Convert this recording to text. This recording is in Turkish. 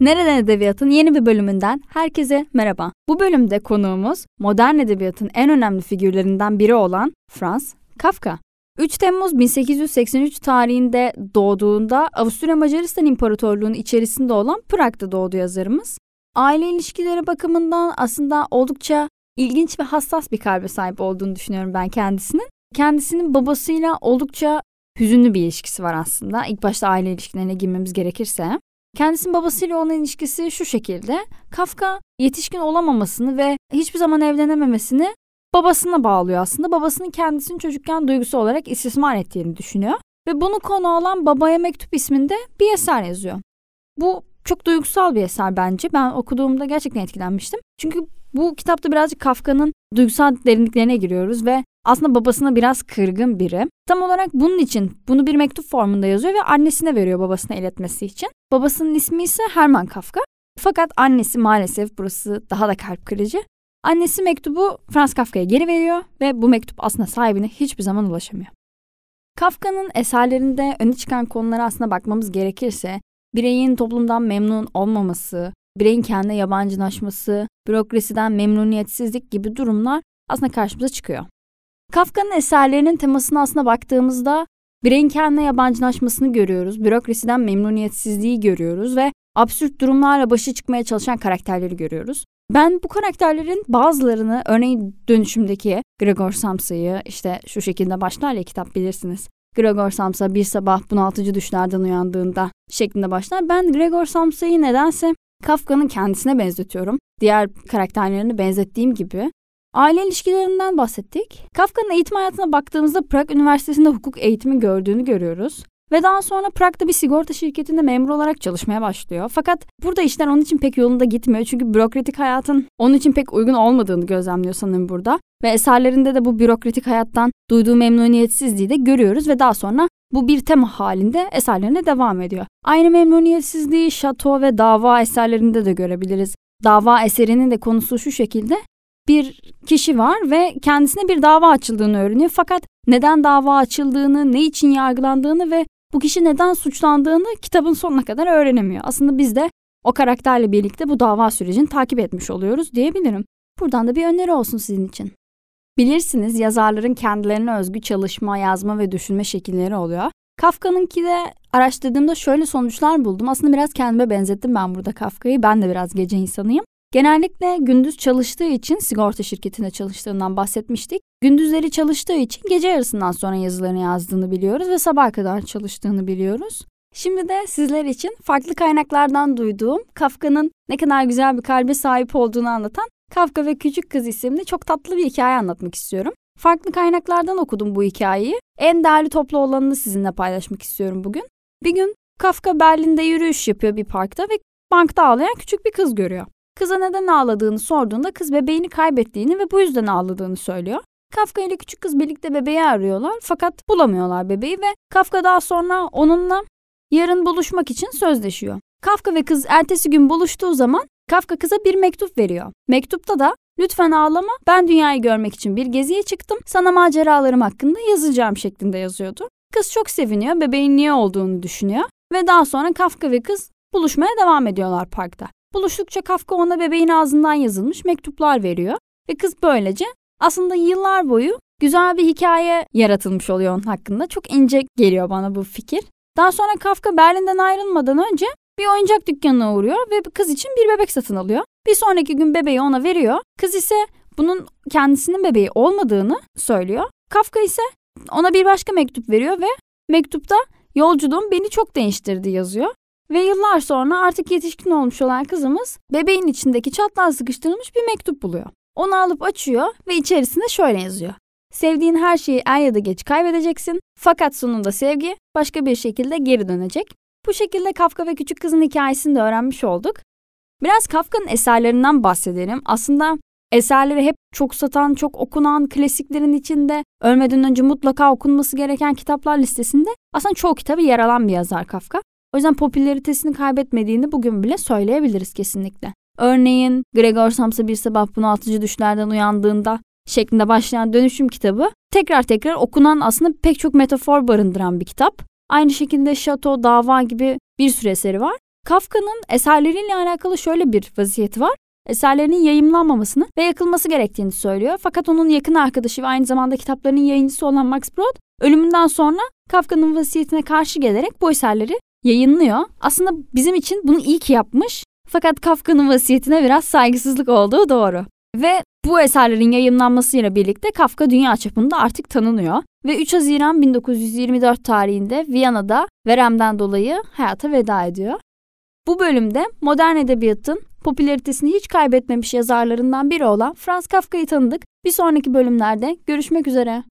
Nereden Edebiyat'ın yeni bir bölümünden herkese merhaba. Bu bölümde konuğumuz modern edebiyatın en önemli figürlerinden biri olan Franz Kafka. 3 Temmuz 1883 tarihinde doğduğunda Avusturya Macaristan İmparatorluğu'nun içerisinde olan Prag'da doğdu yazarımız. Aile ilişkileri bakımından aslında oldukça ilginç ve hassas bir kalbe sahip olduğunu düşünüyorum ben kendisinin. Kendisinin babasıyla oldukça hüzünlü bir ilişkisi var aslında. İlk başta aile ilişkilerine girmemiz gerekirse. Kendisinin babasıyla olan ilişkisi şu şekilde. Kafka yetişkin olamamasını ve hiçbir zaman evlenememesini babasına bağlıyor aslında. Babasının kendisini çocukken duygusu olarak istismar ettiğini düşünüyor. Ve bunu konu alan Babaya Mektup isminde bir eser yazıyor. Bu çok duygusal bir eser bence. Ben okuduğumda gerçekten etkilenmiştim. Çünkü bu kitapta birazcık Kafka'nın duygusal derinliklerine giriyoruz ve aslında babasına biraz kırgın biri. Tam olarak bunun için bunu bir mektup formunda yazıyor ve annesine veriyor babasına iletmesi için. Babasının ismi ise Hermann Kafka. Fakat annesi maalesef burası daha da kalp kırıcı. Annesi mektubu Franz Kafka'ya geri veriyor ve bu mektup aslında sahibine hiçbir zaman ulaşamıyor. Kafka'nın eserlerinde öne çıkan konulara aslında bakmamız gerekirse bireyin toplumdan memnun olmaması, bireyin kendine yabancılaşması, bürokrasiden memnuniyetsizlik gibi durumlar aslında karşımıza çıkıyor. Kafka'nın eserlerinin temasına aslında baktığımızda bireyin kendine yabancılaşmasını görüyoruz, bürokrasiden memnuniyetsizliği görüyoruz ve absürt durumlarla başa çıkmaya çalışan karakterleri görüyoruz. Ben bu karakterlerin bazılarını örneğin dönüşümdeki Gregor Samsa'yı işte şu şekilde başlar ya kitap bilirsiniz. Gregor Samsa bir sabah bunaltıcı düşlerden uyandığında şeklinde başlar. Ben Gregor Samsa'yı nedense Kafka'nın kendisine benzetiyorum. Diğer karakterlerini benzettiğim gibi. Aile ilişkilerinden bahsettik. Kafka'nın eğitim hayatına baktığımızda Prag Üniversitesi'nde hukuk eğitimi gördüğünü görüyoruz. Ve daha sonra Prag'da bir sigorta şirketinde memur olarak çalışmaya başlıyor. Fakat burada işler onun için pek yolunda gitmiyor. Çünkü bürokratik hayatın onun için pek uygun olmadığını gözlemliyor sanırım burada. Ve eserlerinde de bu bürokratik hayattan duyduğu memnuniyetsizliği de görüyoruz ve daha sonra bu bir tema halinde eserlerine devam ediyor. Aynı memnuniyetsizliği şato ve dava eserlerinde de görebiliriz. Dava eserinin de konusu şu şekilde bir kişi var ve kendisine bir dava açıldığını öğreniyor. Fakat neden dava açıldığını, ne için yargılandığını ve bu kişi neden suçlandığını kitabın sonuna kadar öğrenemiyor. Aslında biz de o karakterle birlikte bu dava sürecini takip etmiş oluyoruz diyebilirim. Buradan da bir öneri olsun sizin için. Bilirsiniz yazarların kendilerine özgü çalışma, yazma ve düşünme şekilleri oluyor. Kafka'nınki de araştırdığımda şöyle sonuçlar buldum. Aslında biraz kendime benzettim ben burada Kafka'yı. Ben de biraz gece insanıyım. Genellikle gündüz çalıştığı için sigorta şirketinde çalıştığından bahsetmiştik. Gündüzleri çalıştığı için gece yarısından sonra yazılarını yazdığını biliyoruz ve sabah kadar çalıştığını biliyoruz. Şimdi de sizler için farklı kaynaklardan duyduğum Kafka'nın ne kadar güzel bir kalbe sahip olduğunu anlatan Kafka ve Küçük Kız isimli çok tatlı bir hikaye anlatmak istiyorum. Farklı kaynaklardan okudum bu hikayeyi. En değerli toplu olanını sizinle paylaşmak istiyorum bugün. Bir gün Kafka Berlin'de yürüyüş yapıyor bir parkta ve bankta ağlayan küçük bir kız görüyor. Kıza neden ağladığını sorduğunda kız bebeğini kaybettiğini ve bu yüzden ağladığını söylüyor. Kafka ile küçük kız birlikte bebeği arıyorlar fakat bulamıyorlar bebeği ve Kafka daha sonra onunla yarın buluşmak için sözleşiyor. Kafka ve kız ertesi gün buluştuğu zaman Kafka kıza bir mektup veriyor. Mektupta da lütfen ağlama ben dünyayı görmek için bir geziye çıktım sana maceralarım hakkında yazacağım şeklinde yazıyordu. Kız çok seviniyor bebeğin niye olduğunu düşünüyor ve daha sonra Kafka ve kız buluşmaya devam ediyorlar parkta. Buluştukça Kafka ona bebeğin ağzından yazılmış mektuplar veriyor ve kız böylece aslında yıllar boyu güzel bir hikaye yaratılmış oluyor onun hakkında. Çok ince geliyor bana bu fikir. Daha sonra Kafka Berlin'den ayrılmadan önce bir oyuncak dükkanına uğruyor ve kız için bir bebek satın alıyor. Bir sonraki gün bebeği ona veriyor. Kız ise bunun kendisinin bebeği olmadığını söylüyor. Kafka ise ona bir başka mektup veriyor ve mektupta yolculuğum beni çok değiştirdi yazıyor. Ve yıllar sonra artık yetişkin olmuş olan kızımız bebeğin içindeki çatlağa sıkıştırılmış bir mektup buluyor. Onu alıp açıyor ve içerisinde şöyle yazıyor. Sevdiğin her şeyi er ya da geç kaybedeceksin fakat sonunda sevgi başka bir şekilde geri dönecek. Bu şekilde Kafka ve küçük kızın hikayesini de öğrenmiş olduk. Biraz Kafka'nın eserlerinden bahsedelim. Aslında eserleri hep çok satan, çok okunan klasiklerin içinde ölmeden önce mutlaka okunması gereken kitaplar listesinde aslında çoğu kitabı yer alan bir yazar Kafka. O yüzden popülaritesini kaybetmediğini bugün bile söyleyebiliriz kesinlikle. Örneğin Gregor Samsa bir sabah bunaltıcı düşlerden uyandığında şeklinde başlayan dönüşüm kitabı tekrar tekrar okunan aslında pek çok metafor barındıran bir kitap. Aynı şekilde Şato, Dava gibi bir sürü eseri var. Kafka'nın eserleriyle alakalı şöyle bir vaziyeti var. Eserlerinin yayımlanmamasını ve yakılması gerektiğini söylüyor. Fakat onun yakın arkadaşı ve aynı zamanda kitaplarının yayıncısı olan Max Brod ölümünden sonra Kafka'nın vasiyetine karşı gelerek bu eserleri yayınlıyor. Aslında bizim için bunu iyi ki yapmış. Fakat Kafka'nın vasiyetine biraz saygısızlık olduğu doğru. Ve bu eserlerin yayınlanmasıyla birlikte Kafka dünya çapında artık tanınıyor ve 3 Haziran 1924 tarihinde Viyana'da veremden dolayı hayata veda ediyor. Bu bölümde modern edebiyatın popülaritesini hiç kaybetmemiş yazarlarından biri olan Franz Kafka'yı tanıdık. Bir sonraki bölümlerde görüşmek üzere.